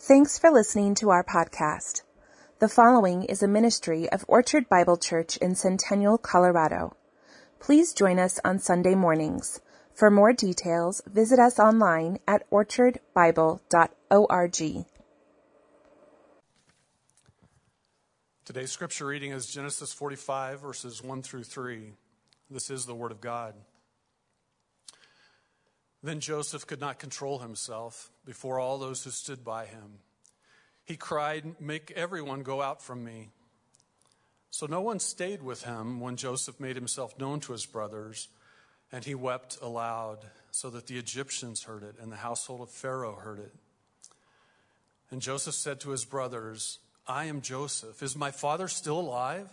Thanks for listening to our podcast. The following is a ministry of Orchard Bible Church in Centennial, Colorado. Please join us on Sunday mornings. For more details, visit us online at orchardbible.org. Today's scripture reading is Genesis 45, verses 1 through 3. This is the Word of God. Then Joseph could not control himself before all those who stood by him. He cried, Make everyone go out from me. So no one stayed with him when Joseph made himself known to his brothers, and he wept aloud, so that the Egyptians heard it, and the household of Pharaoh heard it. And Joseph said to his brothers, I am Joseph. Is my father still alive?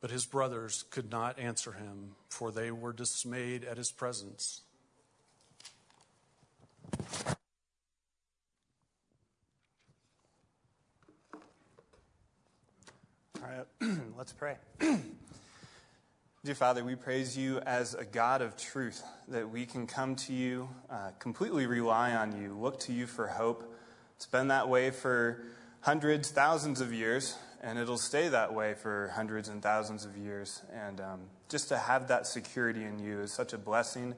But his brothers could not answer him, for they were dismayed at his presence. All right, let's pray. Dear Father, we praise you as a God of truth, that we can come to you, uh, completely rely on you, look to you for hope. It's been that way for hundreds, thousands of years, and it'll stay that way for hundreds and thousands of years. And um, just to have that security in you is such a blessing.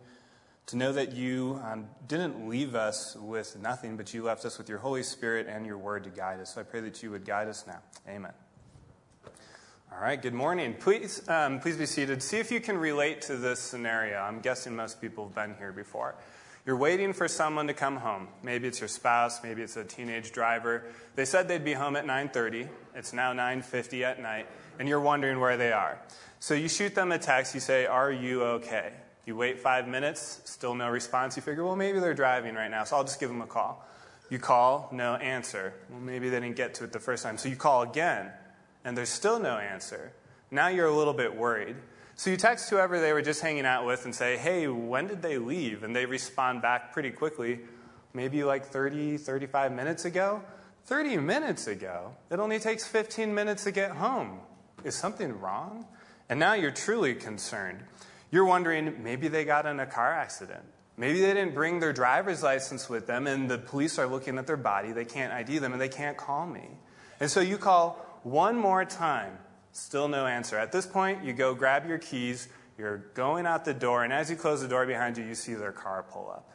To know that you um, didn't leave us with nothing, but you left us with your Holy Spirit and your word to guide us. So I pray that you would guide us now. Amen. All right, good morning. Please, um, please be seated. See if you can relate to this scenario. I'm guessing most people have been here before. You're waiting for someone to come home. Maybe it's your spouse, maybe it's a teenage driver. They said they'd be home at 9:30. It's now 9:50 at night, and you're wondering where they are. So you shoot them a text. You say, "Are you okay?" You wait 5 minutes, still no response. You figure, "Well, maybe they're driving right now, so I'll just give them a call." You call, no answer. Well, maybe they didn't get to it the first time. So you call again, and there's still no answer. Now you're a little bit worried. So you text whoever they were just hanging out with and say, hey, when did they leave? And they respond back pretty quickly, maybe like 30, 35 minutes ago. 30 minutes ago? It only takes 15 minutes to get home. Is something wrong? And now you're truly concerned. You're wondering, maybe they got in a car accident. Maybe they didn't bring their driver's license with them, and the police are looking at their body. They can't ID them, and they can't call me. And so you call one more time Still no answer. At this point, you go grab your keys, you're going out the door, and as you close the door behind you, you see their car pull up.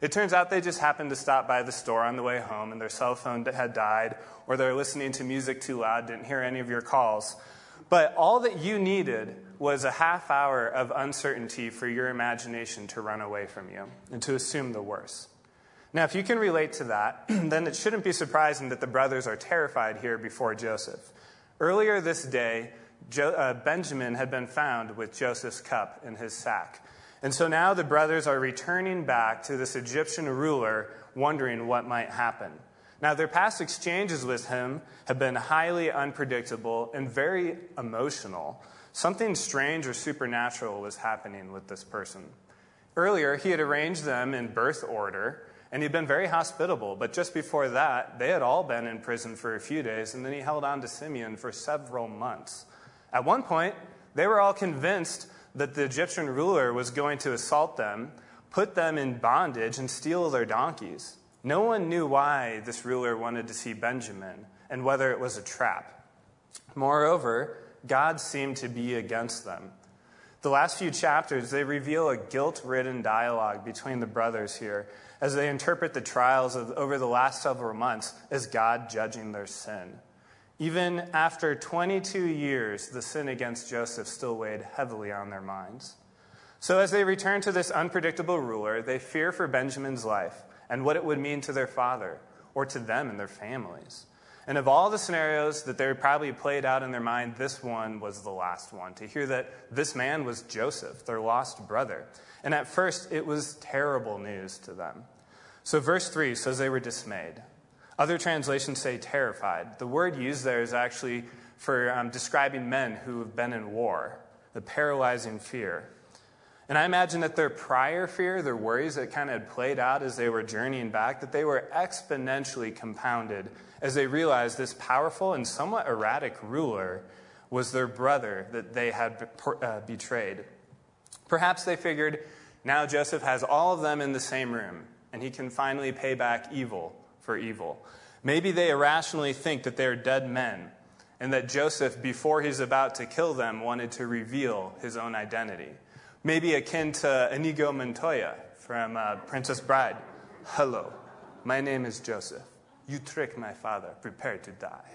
It turns out they just happened to stop by the store on the way home and their cell phone had died, or they're listening to music too loud, didn't hear any of your calls. But all that you needed was a half hour of uncertainty for your imagination to run away from you and to assume the worst. Now, if you can relate to that, then it shouldn't be surprising that the brothers are terrified here before Joseph. Earlier this day, jo- uh, Benjamin had been found with Joseph's cup in his sack. And so now the brothers are returning back to this Egyptian ruler, wondering what might happen. Now, their past exchanges with him have been highly unpredictable and very emotional. Something strange or supernatural was happening with this person. Earlier, he had arranged them in birth order and he'd been very hospitable, but just before that, they had all been in prison for a few days, and then he held on to Simeon for several months. At one point, they were all convinced that the Egyptian ruler was going to assault them, put them in bondage, and steal their donkeys. No one knew why this ruler wanted to see Benjamin and whether it was a trap. Moreover, God seemed to be against them. The last few chapters, they reveal a guilt ridden dialogue between the brothers here as they interpret the trials of, over the last several months as God judging their sin. Even after 22 years, the sin against Joseph still weighed heavily on their minds. So, as they return to this unpredictable ruler, they fear for Benjamin's life and what it would mean to their father or to them and their families. And of all the scenarios that they probably played out in their mind, this one was the last one to hear that this man was Joseph, their lost brother. And at first, it was terrible news to them. So, verse 3 says they were dismayed. Other translations say terrified. The word used there is actually for um, describing men who have been in war, the paralyzing fear. And I imagine that their prior fear, their worries that kind of had played out as they were journeying back, that they were exponentially compounded as they realized this powerful and somewhat erratic ruler was their brother that they had uh, betrayed. Perhaps they figured now Joseph has all of them in the same room, and he can finally pay back evil for evil. Maybe they irrationally think that they're dead men and that Joseph, before he's about to kill them, wanted to reveal his own identity. Maybe akin to Inigo Montoya from uh, Princess Bride. Hello, my name is Joseph. You tricked my father. Prepare to die.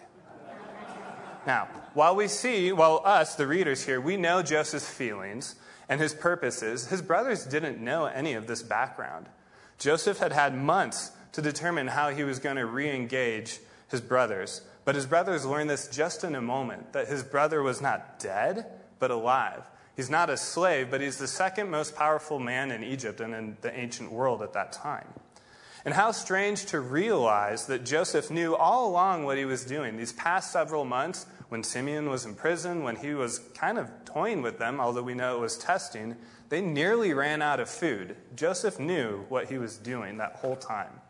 Now, while we see, while us, the readers here, we know Joseph's feelings and his purposes, his brothers didn't know any of this background. Joseph had had months to determine how he was going to re engage his brothers. But his brothers learned this just in a moment that his brother was not dead, but alive. He's not a slave, but he's the second most powerful man in Egypt and in the ancient world at that time. And how strange to realize that Joseph knew all along what he was doing. These past several months, when Simeon was in prison, when he was kind of toying with them, although we know it was testing, they nearly ran out of food. Joseph knew what he was doing that whole time.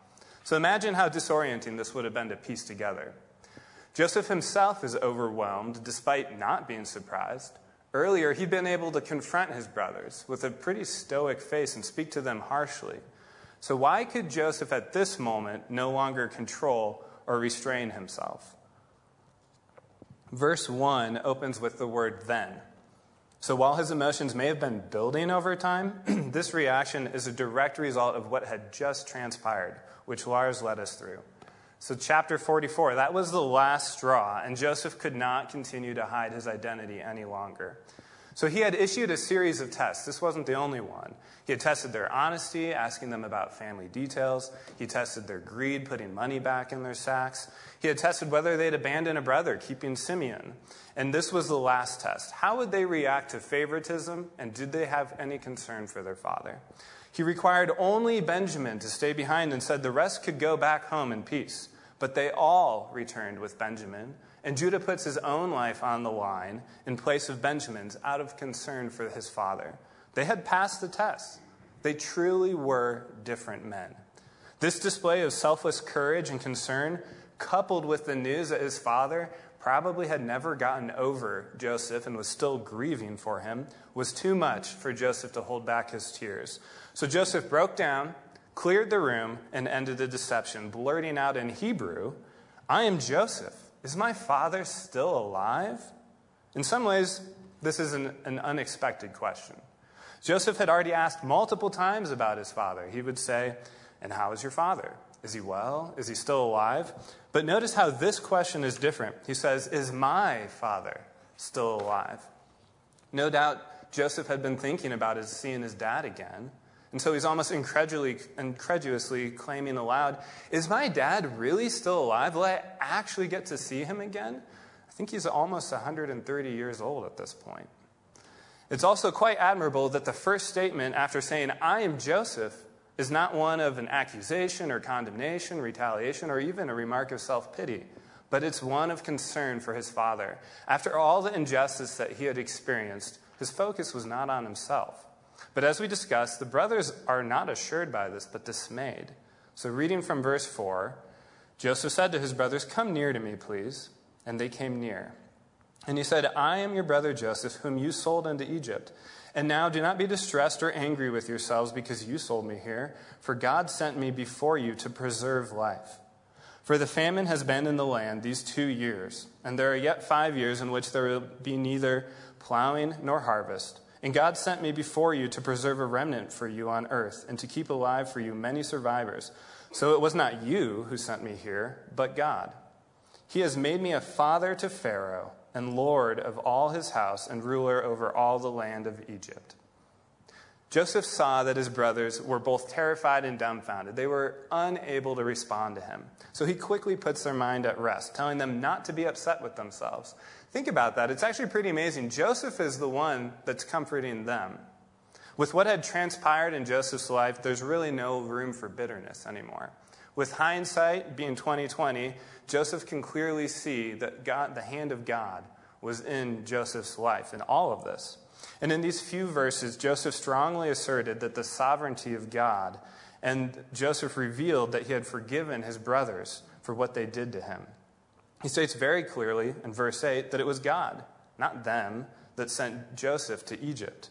So imagine how disorienting this would have been to piece together. Joseph himself is overwhelmed despite not being surprised. Earlier, he'd been able to confront his brothers with a pretty stoic face and speak to them harshly. So, why could Joseph at this moment no longer control or restrain himself? Verse 1 opens with the word then. So, while his emotions may have been building over time, this reaction is a direct result of what had just transpired, which Lars led us through. So, chapter 44, that was the last straw, and Joseph could not continue to hide his identity any longer. So he had issued a series of tests. This wasn't the only one. He had tested their honesty, asking them about family details. He tested their greed, putting money back in their sacks. He had tested whether they'd abandon a brother, keeping Simeon. And this was the last test. How would they react to favoritism, and did they have any concern for their father? He required only Benjamin to stay behind and said the rest could go back home in peace. But they all returned with Benjamin, and Judah puts his own life on the line in place of Benjamin's out of concern for his father. They had passed the test. They truly were different men. This display of selfless courage and concern, coupled with the news that his father probably had never gotten over Joseph and was still grieving for him, was too much for Joseph to hold back his tears. So Joseph broke down, cleared the room, and ended the deception, blurting out in Hebrew, I am Joseph. Is my father still alive? In some ways, this is an, an, unexpected question. Joseph had already asked multiple times about his father. He would say, And how is your father? Is he well? Is he still alive? But notice how this question is different. He says, Is my father still alive? No doubt Joseph had been thinking about his, seeing his dad again. And so he's almost incredulously claiming aloud, Is my dad really still alive? Will I actually get to see him again? I think he's almost 130 years old at this point. It's also quite admirable that the first statement after saying, I am Joseph, is not one of an accusation or condemnation, retaliation, or even a remark of self pity, but it's one of concern for his father. After all the injustice that he had experienced, his focus was not on himself. But as we discussed, the brothers are not assured by this, but dismayed. So, reading from verse 4, Joseph said to his brothers, Come near to me, please. And they came near. And he said, I am your brother Joseph, whom you sold into Egypt. And now do not be distressed or angry with yourselves because you sold me here, for God sent me before you to preserve life. For the famine has been in the land these two years, and there are yet five years in which there will be neither plowing nor harvest. And God sent me before you to preserve a remnant for you on earth and to keep alive for you many survivors. So it was not you who sent me here, but God. He has made me a father to Pharaoh and lord of all his house and ruler over all the land of Egypt. Joseph saw that his brothers were both terrified and dumbfounded. They were unable to respond to him. So he quickly puts their mind at rest, telling them not to be upset with themselves. Think about that. It's actually pretty amazing. Joseph is the one that's comforting them. With what had transpired in Joseph's life, there's really no room for bitterness anymore. With hindsight being 2020, Joseph can clearly see that God, the hand of God was in Joseph's life in all of this. And in these few verses, Joseph strongly asserted that the sovereignty of God, and Joseph revealed that he had forgiven his brothers for what they did to him. He states very clearly in verse 8 that it was God, not them, that sent Joseph to Egypt.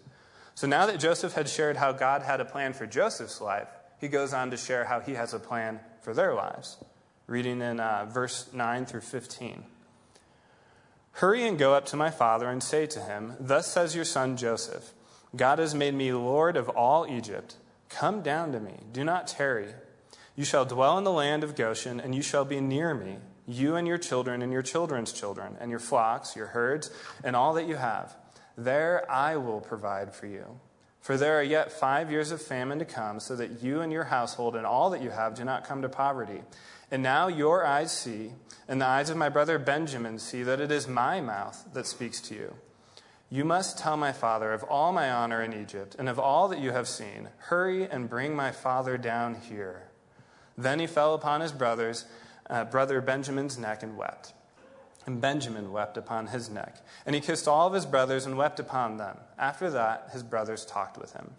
So now that Joseph had shared how God had a plan for Joseph's life, he goes on to share how he has a plan for their lives. reading in uh, verse 9 through 15. Hurry and go up to my father and say to him, Thus says your son Joseph God has made me Lord of all Egypt. Come down to me, do not tarry. You shall dwell in the land of Goshen, and you shall be near me, you and your children and your children's children, and your flocks, your herds, and all that you have. There I will provide for you. For there are yet five years of famine to come, so that you and your household and all that you have do not come to poverty. And now your eyes see, and the eyes of my brother Benjamin see, that it is my mouth that speaks to you. You must tell my father of all my honor in Egypt, and of all that you have seen. Hurry and bring my father down here. Then he fell upon his brothers, uh, brother Benjamin's neck and wept. And Benjamin wept upon his neck. And he kissed all of his brothers and wept upon them. After that, his brothers talked with him.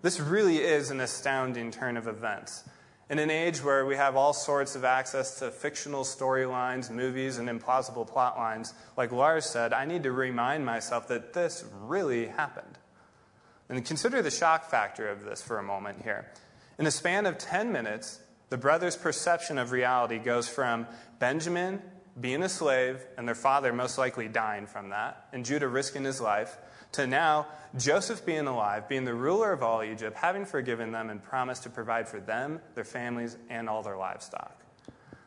This really is an astounding turn of events. In an age where we have all sorts of access to fictional storylines, movies, and implausible plot lines, like Lars said, I need to remind myself that this really happened. And consider the shock factor of this for a moment here. In a span of 10 minutes, the brothers' perception of reality goes from Benjamin being a slave and their father most likely dying from that, and Judah risking his life, to now Joseph being alive, being the ruler of all Egypt, having forgiven them and promised to provide for them, their families, and all their livestock.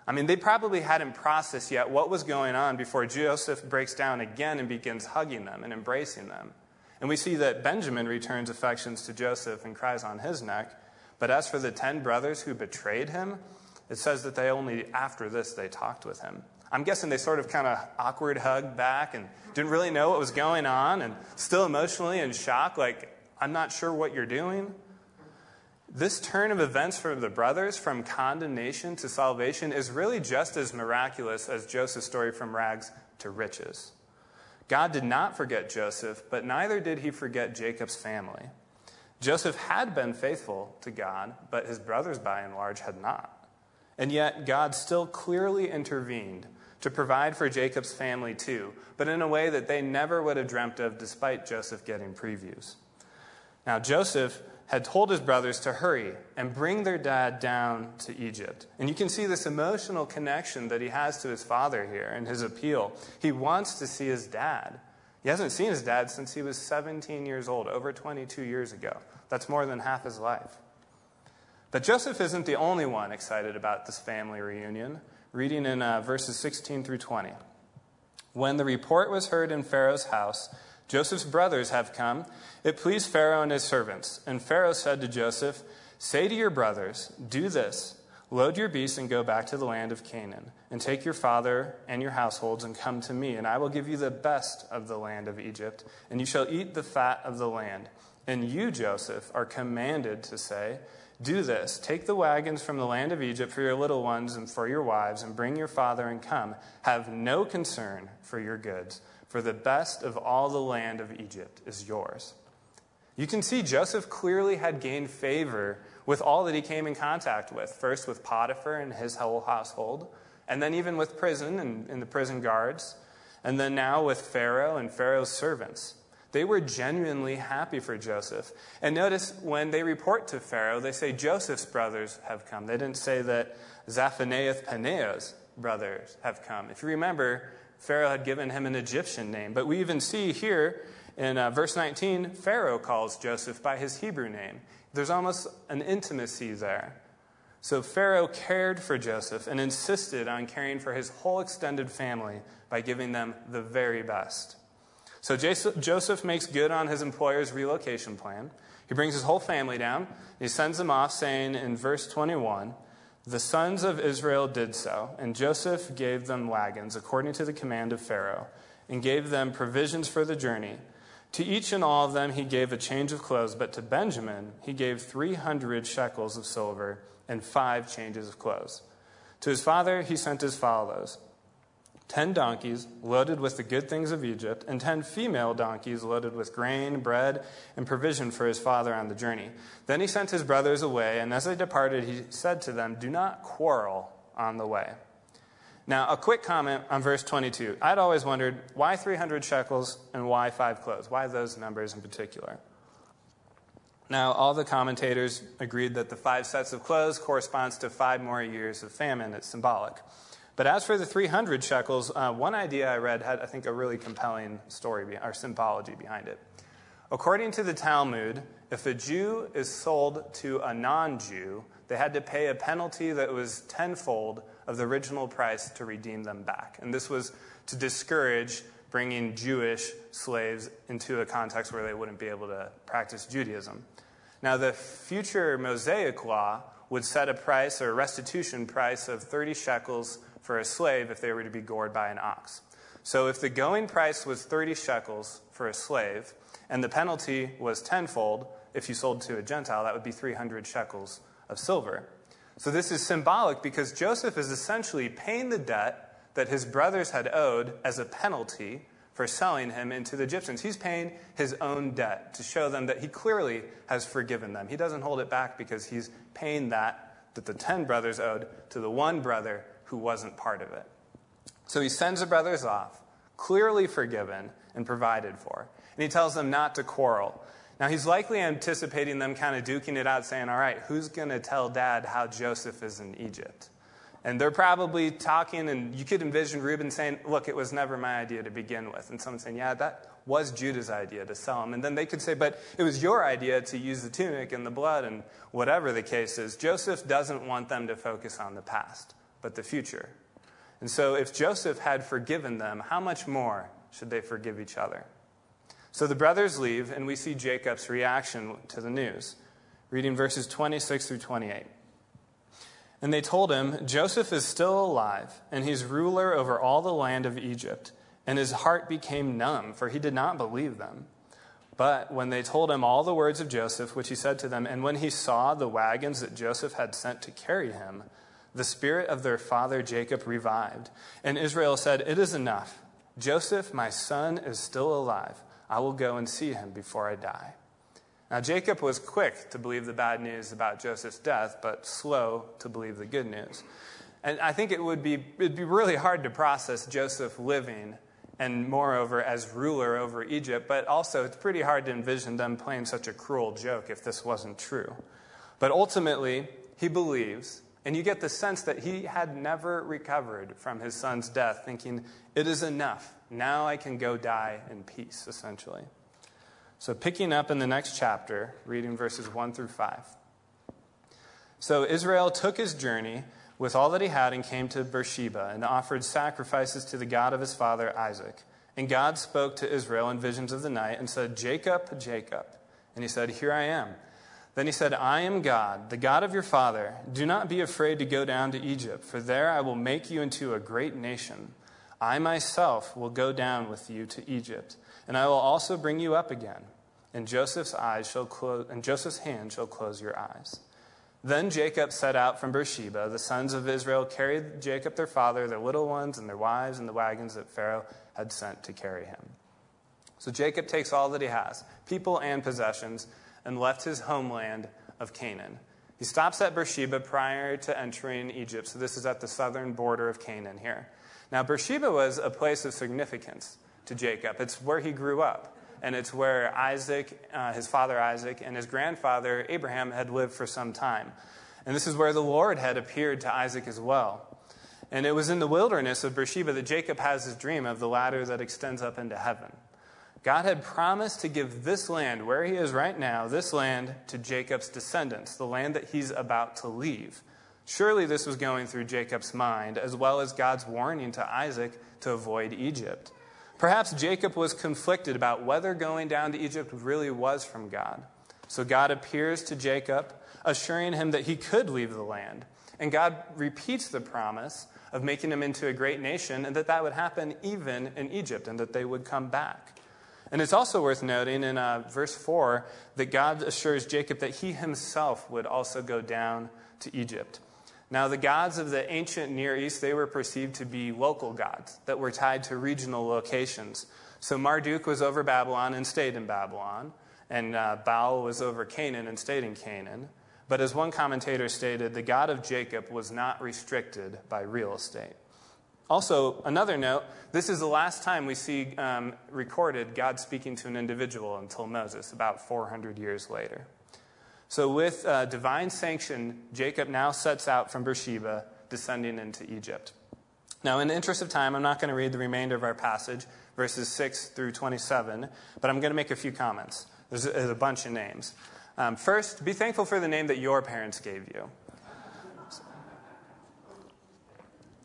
I mean, they probably hadn't processed yet what was going on before Joseph breaks down again and begins hugging them and embracing them. And we see that Benjamin returns affections to Joseph and cries on his neck. But as for the ten brothers who betrayed him, it says that they only, after this, they talked with him. I'm guessing they sort of kind of awkward hugged back and didn't really know what was going on and still emotionally in shock, like, I'm not sure what you're doing. This turn of events for the brothers from condemnation to salvation is really just as miraculous as Joseph's story from rags to riches. God did not forget Joseph, but neither did he forget Jacob's family. Joseph had been faithful to God, but his brothers, by and large, had not. And yet, God still clearly intervened to provide for Jacob's family too, but in a way that they never would have dreamt of despite Joseph getting previews. Now, Joseph had told his brothers to hurry and bring their dad down to Egypt. And you can see this emotional connection that he has to his father here and his appeal. He wants to see his dad. He hasn't seen his dad since he was 17 years old, over 22 years ago. That's more than half his life. But Joseph isn't the only one excited about this family reunion. Reading in uh, verses 16 through 20. When the report was heard in Pharaoh's house, Joseph's brothers have come. It pleased Pharaoh and his servants. And Pharaoh said to Joseph, Say to your brothers, Do this Load your beasts and go back to the land of Canaan, and take your father and your households and come to me, and I will give you the best of the land of Egypt, and you shall eat the fat of the land. And you, Joseph, are commanded to say, Do this take the wagons from the land of Egypt for your little ones and for your wives, and bring your father and come. Have no concern for your goods, for the best of all the land of Egypt is yours. You can see Joseph clearly had gained favor with all that he came in contact with. First with Potiphar and his whole household, and then even with prison and, and the prison guards, and then now with Pharaoh and Pharaoh's servants. They were genuinely happy for Joseph. And notice when they report to Pharaoh, they say Joseph's brothers have come. They didn't say that Zaphenath Paneah's brothers have come. If you remember, Pharaoh had given him an Egyptian name. But we even see here in uh, verse 19, Pharaoh calls Joseph by his Hebrew name. There's almost an intimacy there. So Pharaoh cared for Joseph and insisted on caring for his whole extended family by giving them the very best. So Joseph makes good on his employer's relocation plan. He brings his whole family down. He sends them off, saying in verse 21 The sons of Israel did so, and Joseph gave them wagons according to the command of Pharaoh, and gave them provisions for the journey. To each and all of them he gave a change of clothes, but to Benjamin he gave 300 shekels of silver and five changes of clothes. To his father he sent as follows ten donkeys loaded with the good things of Egypt, and ten female donkeys loaded with grain, bread, and provision for his father on the journey. Then he sent his brothers away, and as they departed, he said to them, Do not quarrel on the way. Now, a quick comment on verse 22. I'd always wondered why 300 shekels and why five clothes? Why those numbers in particular? Now, all the commentators agreed that the five sets of clothes corresponds to five more years of famine. It's symbolic. But as for the 300 shekels, uh, one idea I read had, I think, a really compelling story or symbology behind it. According to the Talmud, if a Jew is sold to a non Jew, they had to pay a penalty that was tenfold of the original price to redeem them back. And this was to discourage bringing Jewish slaves into a context where they wouldn't be able to practice Judaism. Now, the future Mosaic law would set a price or restitution price of 30 shekels for a slave if they were to be gored by an ox. So, if the going price was 30 shekels for a slave, and the penalty was tenfold if you sold to a Gentile, that would be 300 shekels of silver. So, this is symbolic because Joseph is essentially paying the debt that his brothers had owed as a penalty for selling him into the Egyptians. He's paying his own debt to show them that he clearly has forgiven them. He doesn't hold it back because he's paying that that the 10 brothers owed to the one brother who wasn't part of it. So he sends the brothers off, clearly forgiven and provided for. And he tells them not to quarrel. Now, he's likely anticipating them kind of duking it out, saying, All right, who's going to tell dad how Joseph is in Egypt? And they're probably talking, and you could envision Reuben saying, Look, it was never my idea to begin with. And someone saying, Yeah, that was Judah's idea to sell him. And then they could say, But it was your idea to use the tunic and the blood, and whatever the case is. Joseph doesn't want them to focus on the past, but the future. And so if Joseph had forgiven them, how much more should they forgive each other? So the brothers leave, and we see Jacob's reaction to the news. Reading verses 26 through 28. And they told him, Joseph is still alive, and he's ruler over all the land of Egypt. And his heart became numb, for he did not believe them. But when they told him all the words of Joseph, which he said to them, and when he saw the wagons that Joseph had sent to carry him, the spirit of their father Jacob revived. And Israel said, It is enough. Joseph, my son, is still alive. I will go and see him before I die. Now, Jacob was quick to believe the bad news about Joseph's death, but slow to believe the good news. And I think it would be, it'd be really hard to process Joseph living and, moreover, as ruler over Egypt, but also it's pretty hard to envision them playing such a cruel joke if this wasn't true. But ultimately, he believes, and you get the sense that he had never recovered from his son's death, thinking, it is enough. Now I can go die in peace, essentially. So, picking up in the next chapter, reading verses 1 through 5. So, Israel took his journey with all that he had and came to Beersheba and offered sacrifices to the God of his father Isaac. And God spoke to Israel in visions of the night and said, Jacob, Jacob. And he said, Here I am. Then he said, I am God, the God of your father. Do not be afraid to go down to Egypt, for there I will make you into a great nation. I myself will go down with you to Egypt and I will also bring you up again. And Joseph's eyes shall and Joseph's hand shall close your eyes. Then Jacob set out from Beersheba. The sons of Israel carried Jacob their father, their little ones, and their wives, and the wagons that Pharaoh had sent to carry him. So Jacob takes all that he has, people and possessions, and left his homeland of Canaan. He stops at Beersheba prior to entering Egypt. So this is at the southern border of Canaan here. Now, Beersheba was a place of significance to Jacob. It's where he grew up. And it's where Isaac, uh, his father Isaac, and his grandfather Abraham had lived for some time. And this is where the Lord had appeared to Isaac as well. And it was in the wilderness of Beersheba that Jacob has his dream of the ladder that extends up into heaven. God had promised to give this land, where he is right now, this land to Jacob's descendants, the land that he's about to leave. Surely this was going through Jacob's mind, as well as God's warning to Isaac to avoid Egypt. Perhaps Jacob was conflicted about whether going down to Egypt really was from God. So God appears to Jacob, assuring him that he could leave the land. And God repeats the promise of making him into a great nation and that that would happen even in Egypt and that they would come back. And it's also worth noting in uh, verse 4 that God assures Jacob that he himself would also go down to Egypt. Now, the gods of the ancient Near East, they were perceived to be local gods that were tied to regional locations. So Marduk was over Babylon and stayed in Babylon, and uh, Baal was over Canaan and stayed in Canaan. But as one commentator stated, the God of Jacob was not restricted by real estate. Also, another note this is the last time we see um, recorded God speaking to an individual until Moses, about 400 years later. So, with uh, divine sanction, Jacob now sets out from Beersheba, descending into Egypt. Now, in the interest of time, I'm not going to read the remainder of our passage, verses 6 through 27, but I'm going to make a few comments. There's a, bunch of names. Um, first, be thankful for the name that your parents gave you.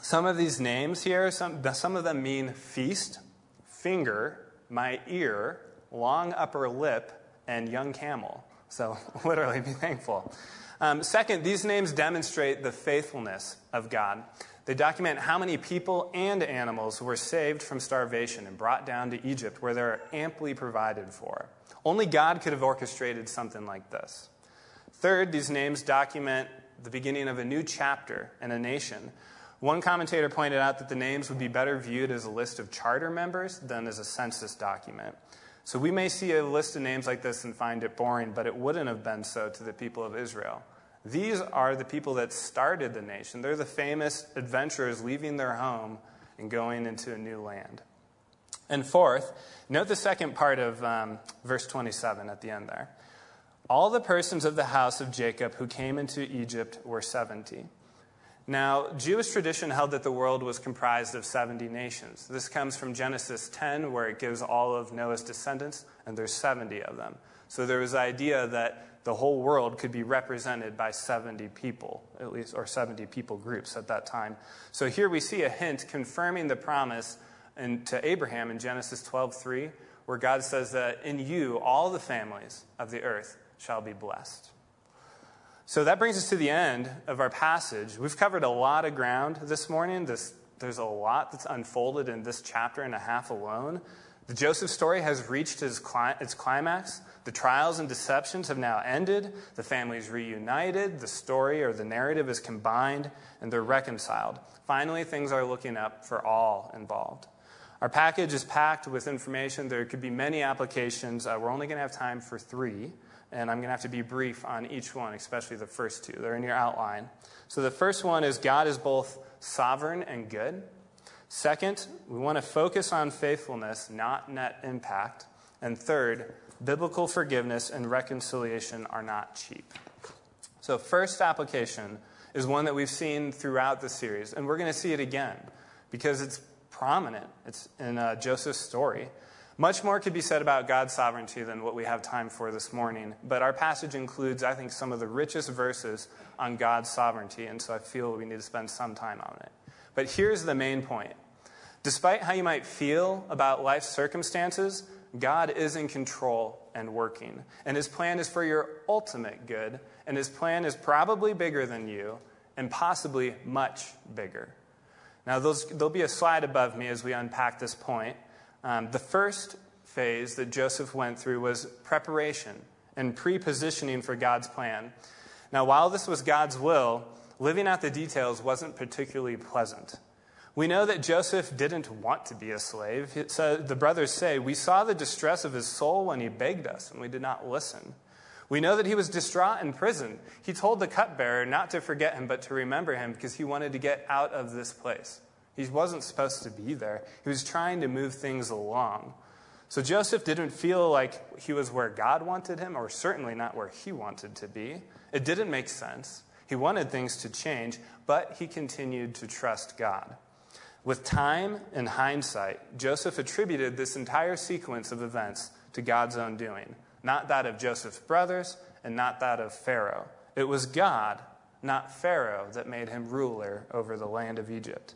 Some of these names here, some, some of them mean feast, finger, my ear, long upper lip, and young camel. So, literally, be thankful. Um, second, these names demonstrate the faithfulness of God. They document how many people and animals were saved from starvation and brought down to Egypt, where they're amply provided for. Only God could have orchestrated something like this. Third, these names document the beginning of a new chapter in a nation. One commentator pointed out that the names would be better viewed as a list of charter members than as a census document. So we may see a list of names like this and find it boring, but it wouldn't have been so to the people of Israel. These are the people that started the nation. They're the famous adventurers leaving their home and going into a new land. And fourth, note the second part of um, verse 27 at the end there. All the persons of the house of Jacob who came into Egypt were 70. Now, Jewish tradition held that the world was comprised of 70 nations. This comes from Genesis 10, where it gives all of Noah's descendants, and there's 70 of them. So there was the idea that the whole world could be represented by 70 people, at least, or 70 people groups at that time. So here we see a hint confirming the promise in, to Abraham in Genesis 12:3, where God says that in you all the families of the earth shall be blessed. So that brings us to the end of our passage. We've covered a lot of ground this morning. This, there's a lot that's unfolded in this chapter and a half alone. The Joseph story has reached its, climax. The trials and deceptions have now ended. The family's reunited. The story or the narrative is combined, and they're reconciled. Finally, things are looking up for all involved. Our package is packed with information. There could be many applications. Uh, we're only going to have time for three and I'm going to have to be brief on each one, especially the first two. They're in your outline. So the first one is God is both sovereign and good. Second, we want to focus on faithfulness, not net impact. And third, biblical forgiveness and reconciliation are not cheap. So, first application is one that we've seen throughout the series, and we're going to see it again because it's prominent. It's in uh, Joseph's story. Much more could be said about God's sovereignty than what we have time for this morning, but our passage includes, I think, some of the richest verses on God's sovereignty, and so I feel we need to spend some time on it. But here's the main point Despite how you might feel about life's circumstances, God is in control and working, and His plan is for your ultimate good, and His plan is probably bigger than you, and possibly much bigger. Now, there'll be a slide above me as we unpack this point. Um, the first phase that Joseph went through was preparation and pre positioning for God's plan. Now, while this was God's will, living out the details wasn't particularly pleasant. We know that Joseph didn't want to be a slave. So the brothers say, We saw the distress of his soul when he begged us, and we did not listen. We know that he was distraught in prison. He told the cupbearer not to forget him, but to remember him because he wanted to get out of this place. He wasn't supposed to be there. He was trying to move things along. So Joseph didn't feel like he was where God wanted him, or certainly not where he wanted to be. It didn't make sense. He wanted things to change, but he continued to trust God. With time and hindsight, Joseph attributed this entire sequence of events to God's own doing, not that of Joseph's brothers and not that of Pharaoh. It was God, not Pharaoh, that made him ruler over the land of Egypt.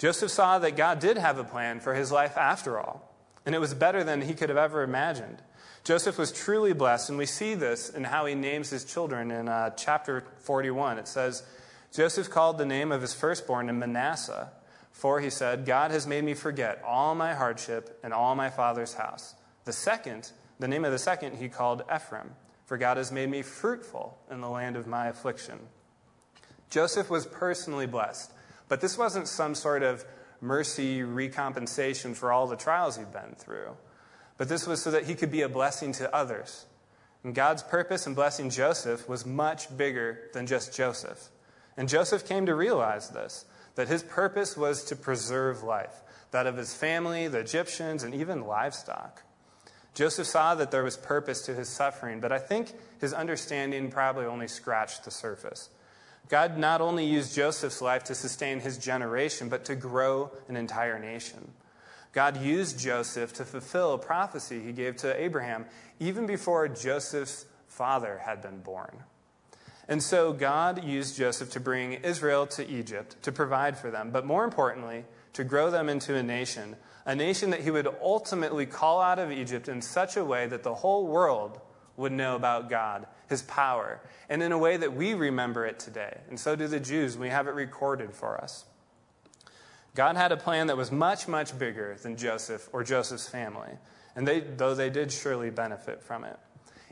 Joseph saw that God did have a plan for his life after all, and it was better than he could have ever imagined. Joseph was truly blessed, and we see this in how he names his children in uh, chapter 41. It says, Joseph called the name of his firstborn in Manasseh, for he said, God has made me forget all my hardship and all my father's house. The second, the name of the second, he called Ephraim, for God has made me fruitful in the land of my affliction. Joseph was personally blessed but this wasn't some sort of mercy recompensation for all the trials he'd been through. But this was so that he could be a blessing to others. And God's purpose in blessing Joseph was much bigger than just Joseph. And Joseph came to realize this that his purpose was to preserve life, that of his family, the Egyptians, and even livestock. Joseph saw that there was purpose to his suffering, but I think his understanding probably only scratched the surface. God not only used Joseph's life to sustain his generation, but to grow an entire nation. God used Joseph to fulfill a prophecy he gave to Abraham even before Joseph's father had been born. And so God used Joseph to bring Israel to Egypt to provide for them, but more importantly, to grow them into a nation, a nation that he would ultimately call out of Egypt in such a way that the whole world would know about God, his power, and in a way that we remember it today. And so do the Jews. We have it recorded for us. God had a plan that was much, much bigger than Joseph or Joseph's family, and they, though they did surely benefit from it,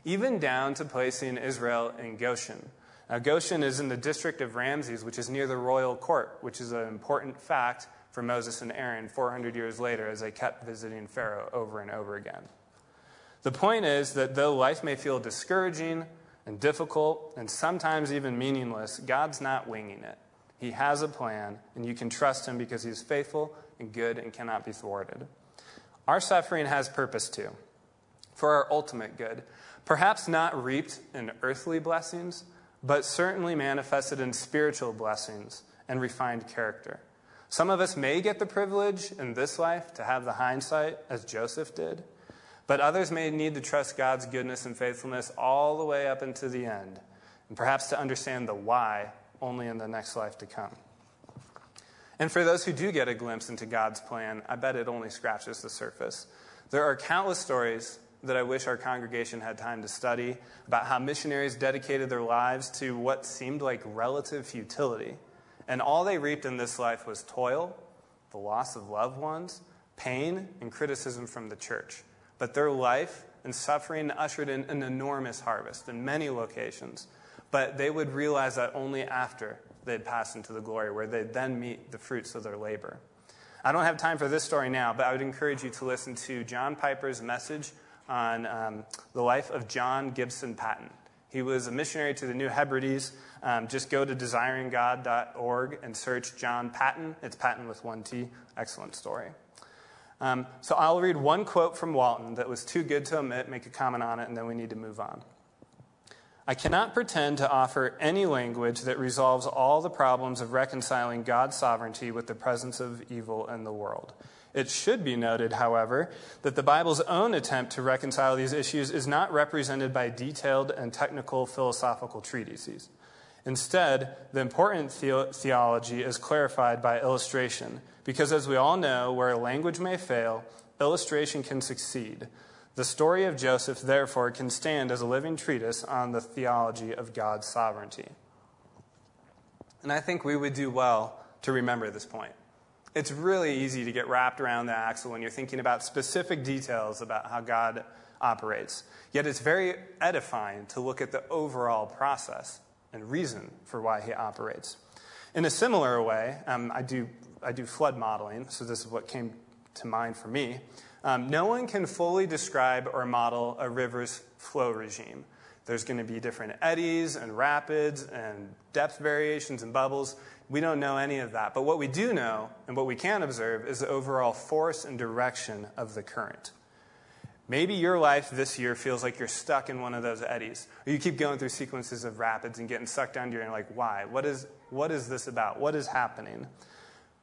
even down to placing Israel in Goshen. Now, Goshen is in the district of Ramses, which is near the royal court, which is an important fact for Moses and Aaron 400 years later as they kept visiting Pharaoh over and over again. The point is that though life may feel discouraging and difficult and sometimes even meaningless, God's not winging it. He has a plan, and you can trust Him because He's faithful and good and cannot be thwarted. Our suffering has purpose too, for our ultimate good. Perhaps not reaped in earthly blessings, but certainly manifested in spiritual blessings and refined character. Some of us may get the privilege in this life to have the hindsight, as Joseph did, but others may need to trust God's goodness and faithfulness all the way up into the end, and perhaps to understand the why only in the next life to come. And for those who do get a glimpse into God's plan, I bet it only scratches the surface. There are countless stories that I wish our congregation had time to study about how missionaries dedicated their lives to what seemed like relative futility. And all they reaped in this life was toil, the loss of loved ones, pain, and criticism from the church. But their life and suffering ushered in an enormous harvest in many locations. But they would realize that only after they'd pass into the glory, where they'd then meet the fruits of their labor. I don't have time for this story now, but I would encourage you to listen to John Piper's message on um, the life of John Gibson Paton. He was a missionary to the New Hebrides. Um, just go to desiringgod.org and search John Paton. It's Paton with one T. Excellent story. Um, so I'll read one quote from Walton that was too good to omit, make a comment on it, and then we need to move on. I cannot pretend to offer any language that resolves all the problems of reconciling God's sovereignty with the presence of evil in the world. It should be noted, however, that the Bible's own attempt to reconcile these issues is not represented by detailed and technical philosophical treatises. Instead, the important the- theology is clarified by illustration, because as we all know, where language may fail, illustration can succeed. The story of Joseph, therefore, can stand as a living treatise on the theology of God's sovereignty. And I think we would do well to remember this point. It's really easy to get wrapped around the axle when you're thinking about specific details about how God operates. Yet it's very edifying to look at the overall process and reason for why he operates. In a similar way, um, I, do, I do flood modeling, so this is what came to mind for me. Um, no one can fully describe or model a river's flow regime. There's going to be different eddies and rapids and depth variations and bubbles. We don't know any of that. But what we do know and what we can observe is the overall force and direction of the current. Maybe your life this year feels like you're stuck in one of those eddies, or you keep going through sequences of rapids and getting sucked down. You're like, why? What is, what is this about? What is happening?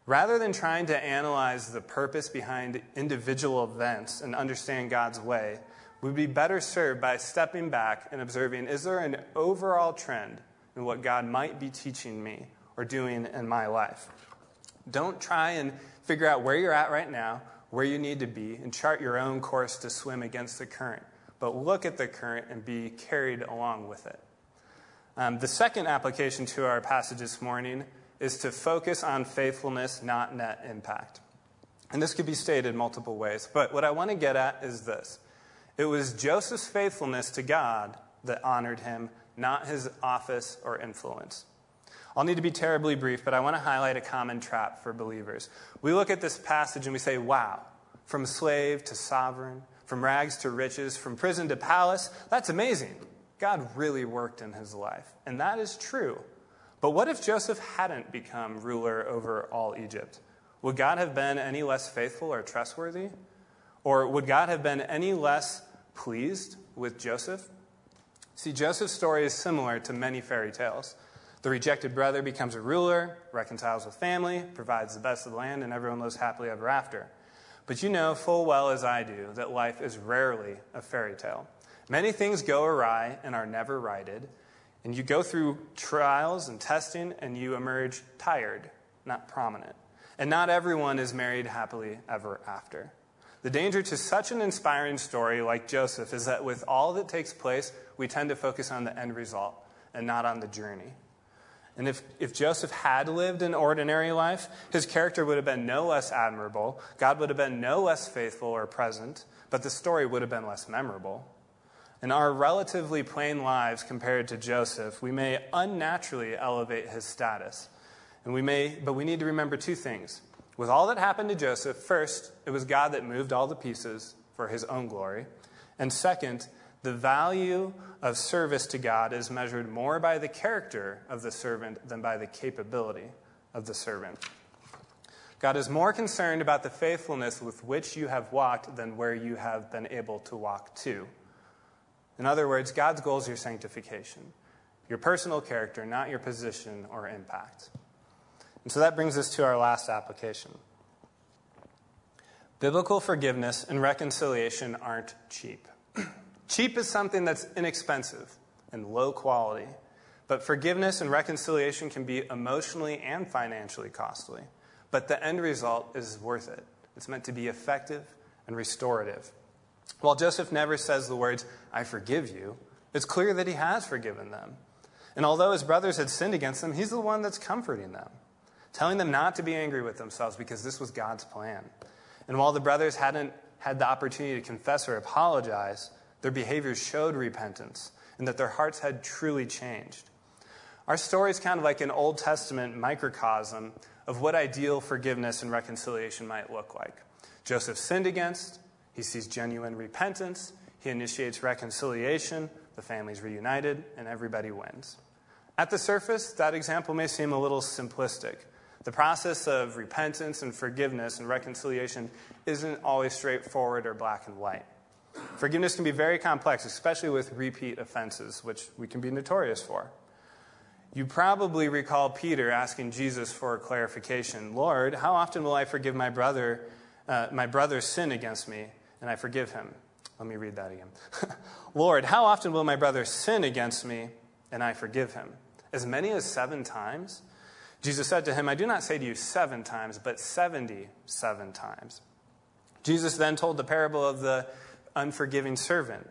Rather than trying to analyze the purpose behind individual events and understand God's way, we'd be better served by stepping back and observing is there an overall trend in what God might be teaching me or doing in my life? Don't try and figure out where you're at right now, where you need to be, and chart your own course to swim against the current. But look at the current and be carried along with it. Um, the second application to our passage this morning is to focus on faithfulness, not net impact. And this could be stated multiple ways, but what I want to get at is this it was Joseph's faithfulness to God that honored him, not his office or influence. I'll need to be terribly brief, but I want to highlight a common trap for believers. We look at this passage and we say, wow, from slave to sovereign, from rags to riches, from prison to palace, that's amazing. God really worked in his life. And that is true. But what if Joseph hadn't become ruler over all Egypt? Would God have been any less faithful or trustworthy? Or would God have been any less pleased with Joseph? See, Joseph's story is similar to many fairy tales. The rejected brother becomes a ruler, reconciles with family, provides the best of the land, and everyone lives happily ever after. But you know full well as I do that life is rarely a fairy tale. Many things go awry and are never righted, and you go through trials and testing, and you emerge tired, not prominent. And not everyone is married happily ever after. The danger to such an inspiring story like Joseph is that with all that takes place, we tend to focus on the end result and not on the journey. And if, if Joseph had lived an ordinary life, his character would have been no less admirable, God would have been no less faithful or present, but the story would have been less memorable. In our relatively plain lives compared to Joseph, we may unnaturally elevate his status. And we may, but we need to remember two things. With all that happened to Joseph, first, it was God that moved all the pieces for his own glory. And second, the value of service to God is measured more by the character of the servant than by the capability of the servant. God is more concerned about the faithfulness with which you have walked than where you have been able to walk to. In other words, God's goal is your sanctification, your personal character, not your position or impact. And so that brings us to our last application. Biblical forgiveness and reconciliation aren't cheap. Cheap is something that's inexpensive and low quality, but forgiveness and reconciliation can be emotionally and financially costly. But the end result is worth it. It's meant to be effective and restorative. While Joseph never says the words, I forgive you, it's clear that he has forgiven them. And although his brothers had sinned against him, he's the one that's comforting them, telling them not to be angry with themselves because this was God's plan. And while the brothers hadn't had the opportunity to confess or apologize, their behavior showed repentance and that their hearts had truly changed. Our story is kind of like an Old Testament microcosm of what ideal forgiveness and reconciliation might look like. Joseph sinned against, he sees genuine repentance, he initiates reconciliation, the family's reunited, and everybody wins. At the surface, that example may seem a little simplistic. The process of repentance and forgiveness and reconciliation isn't always straightforward or black and white. Forgiveness can be very complex, especially with repeat offenses, which we can be notorious for. You probably recall Peter asking Jesus for clarification Lord, how often will I forgive my brother, uh, my brother's sin against me, and I forgive him? Let me read that again. Lord, how often will my brother sin against me, and I forgive him? As many as seven times? Jesus said to him, I do not say to you seven times, but seventy-seven times. Jesus then told the parable of the unforgiving servant,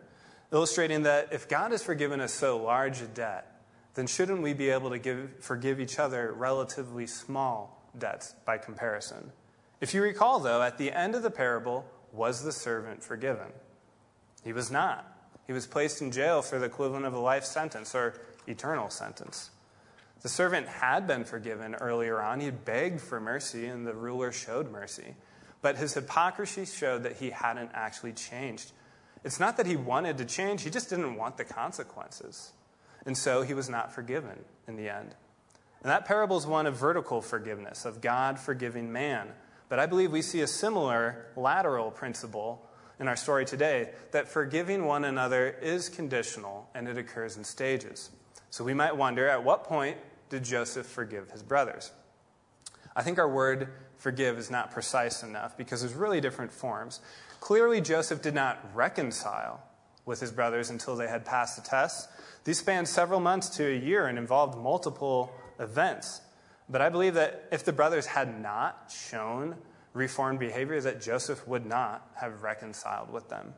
illustrating that if God has forgiven us so large a debt, then shouldn't we be able to give, forgive each other relatively small debts by comparison? If you recall, though, at the end of the parable, was the servant forgiven? He was not. He was placed in jail for the equivalent of a life sentence or eternal sentence. The servant had been forgiven earlier on. He had begged for mercy, and the ruler showed mercy. But his hypocrisy showed that he hadn't actually changed. It's not that he wanted to change, he just didn't want the consequences. And so he was not forgiven in the end. And that parable is one of vertical forgiveness, of God forgiving man. But I believe we see a similar lateral principle in our story today that forgiving one another is conditional and it occurs in stages. So we might wonder at what point did Joseph forgive his brothers? I think our word forgive is not precise enough because there's really different forms. Clearly, Joseph did not reconcile with his brothers until they had passed the test. These spanned several months to a year and involved multiple events. But I believe that if the brothers had not shown reformed behavior, that Joseph would not have reconciled with them.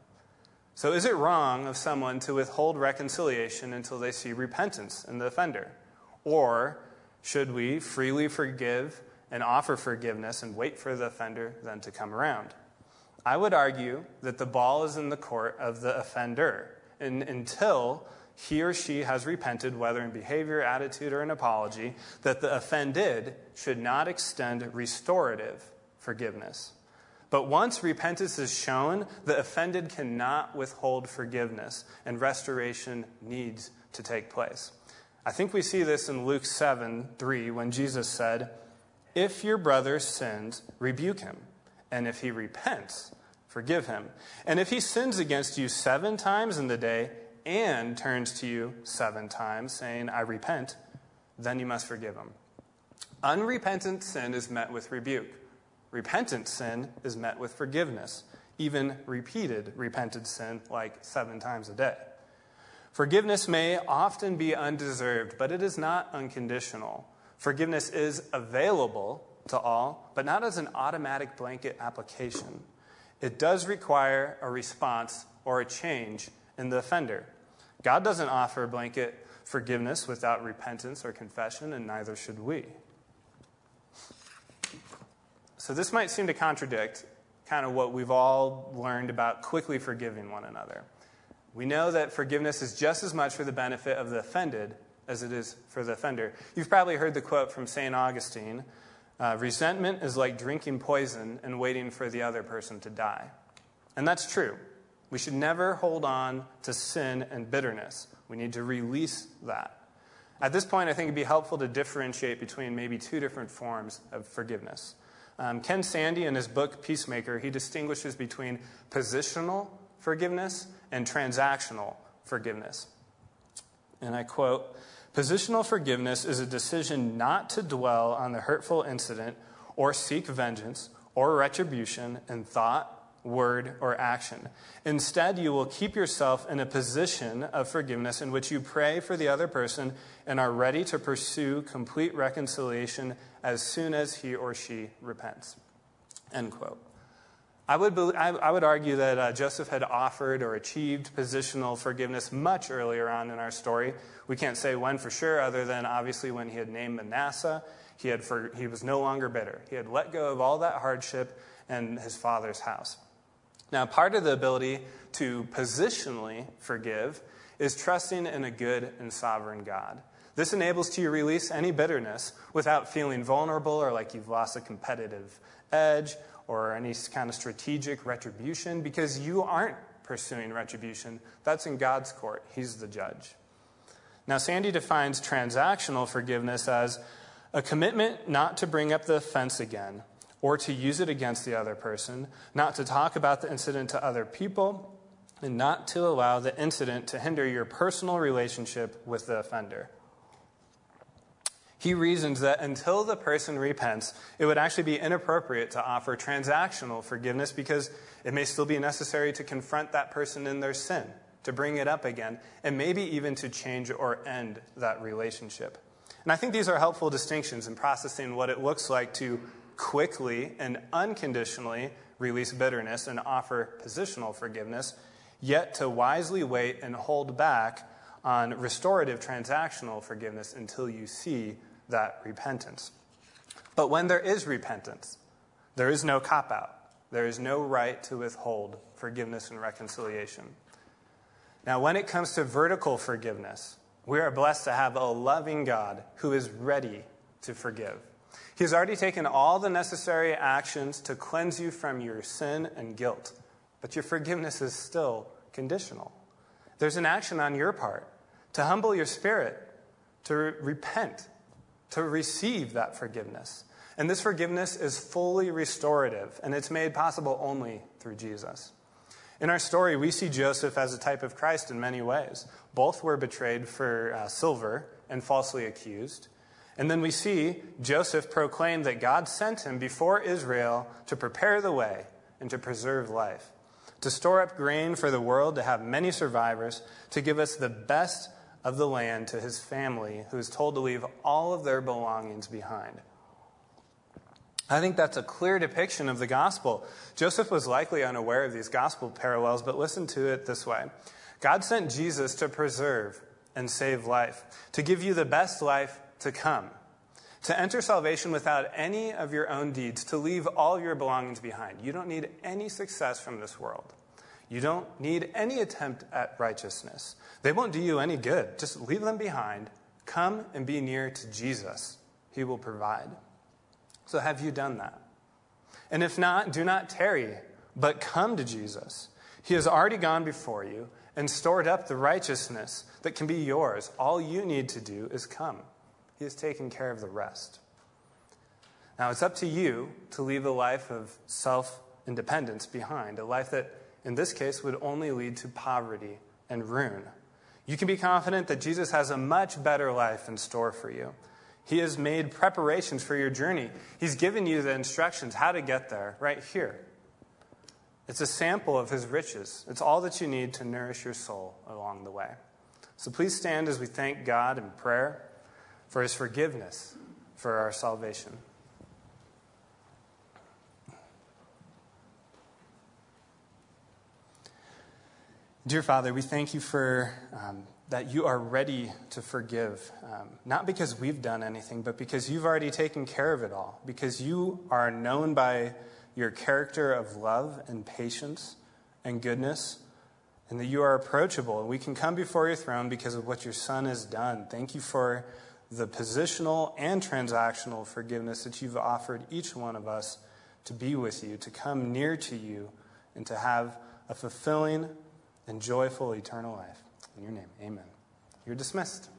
So, is it wrong of someone to withhold reconciliation until they see repentance in the offender? Or should we freely forgive and offer forgiveness and wait for the offender then to come around. I would argue that the ball is in the court of the offender and until he or she has repented, whether in behavior, attitude, or an apology, that the offended should not extend restorative forgiveness. But once repentance is shown, the offended cannot withhold forgiveness, and restoration needs to take place. I think we see this in Luke 7 3 when Jesus said, if your brother sins, rebuke him. And if he repents, forgive him. And if he sins against you seven times in the day and turns to you seven times, saying, I repent, then you must forgive him. Unrepentant sin is met with rebuke. Repentant sin is met with forgiveness, even repeated repented sin, like seven times a day. Forgiveness may often be undeserved, but it is not unconditional. Forgiveness is available to all, but not as an automatic blanket application. It does require a response or a change in the offender. God doesn't offer blanket forgiveness without repentance or confession, and neither should we. So, this might seem to contradict kind of what we've all learned about quickly forgiving one another. We know that forgiveness is just as much for the benefit of the offended as it is for the offender. You've probably heard the quote from St. Augustine uh, resentment is like drinking poison and waiting for the other person to die. And that's true. We should never hold on to sin and bitterness. We need to release that. At this point, I think it'd be helpful to differentiate between maybe two different forms of forgiveness. Um, Ken Sande, in his book Peacemaker, he distinguishes between positional forgiveness and transactional forgiveness. And I quote Positional forgiveness is a decision not to dwell on the hurtful incident or seek vengeance or retribution in thought, word, or action. Instead, you will keep yourself in a position of forgiveness in which you pray for the other person and are ready to pursue complete reconciliation as soon as he or she repents. End quote. I would, I would argue that uh, Joseph had offered or achieved positional forgiveness much earlier on in our story. We can't say when for sure, other than obviously when he had named Manasseh. He, had for, he was no longer bitter. He had let go of all that hardship and his father's house. Now, part of the ability to positionally forgive is trusting in a good and sovereign God. This enables you to release any bitterness without feeling vulnerable or like you've lost a competitive edge or any kind of strategic retribution because you aren't pursuing retribution. That's in God's court, He's the judge. Now, Sande defines transactional forgiveness as a commitment not to bring up the offense again or to use it against the other person, not to talk about the incident to other people, and not to allow the incident to hinder your personal relationship with the offender. He reasons that until the person repents, it would actually be inappropriate to offer transactional forgiveness because it may still be necessary to confront that person in their sin, to bring it up again, and maybe even to change or end that relationship. And I think these are helpful distinctions in processing what it looks like to quickly and unconditionally release bitterness and offer positional forgiveness, yet to wisely wait and hold back on restorative transactional forgiveness until you see that repentance. But when there is repentance, there is no cop out. There is no right to withhold forgiveness and reconciliation. Now, when it comes to vertical forgiveness, we are blessed to have a loving God who is ready to forgive. He has already taken all the necessary actions to cleanse you from your sin and guilt, but your forgiveness is still conditional. There's an action on your part to humble your spirit, to repent, to receive that forgiveness. And this forgiveness is fully restorative, and it's made possible only through Jesus. In our story, we see Joseph as a type of Christ in many ways. Both were betrayed for uh, silver and falsely accused. And then we see Joseph proclaim that God sent him before Israel to prepare the way and to preserve life, to store up grain for the world, to have many survivors, to give us the best of the land to his family, who is told to leave all of their belongings behind. I think that's a clear depiction of the gospel. Joseph was likely unaware of these gospel parallels, but listen to it this way God sent Jesus to preserve and save life, to give you the best life to come, to enter salvation without any of your own deeds, to leave all your belongings behind. You don't need any success from this world. You don't need any attempt at righteousness. They won't do you any good. Just leave them behind. Come and be near to Jesus. He will provide. So, have you done that? And if not, do not tarry, but come to Jesus. He has already gone before you and stored up the righteousness that can be yours. All you need to do is come. He has taken care of the rest. Now, it's up to you to leave a life of self independence behind, a life that, in this case, would only lead to poverty and ruin. You can be confident that Jesus has a much better life in store for you. He has made preparations for your journey. He's given you the instructions how to get there right here. It's a sample of his riches. It's all that you need to nourish your soul along the way. So please stand as we thank God in prayer for his forgiveness for our salvation. Dear Father, we thank you for um, that you are ready to forgive, um, not because we've done anything, but because you've already taken care of it all, because you are known by your character of love and patience and goodness, and that you are approachable. And we can come before your throne because of what your Son has done. Thank you for the positional and transactional forgiveness that you've offered each one of us to be with you, to come near to you, and to have a fulfilling and joyful eternal life. In your name, amen. You're dismissed.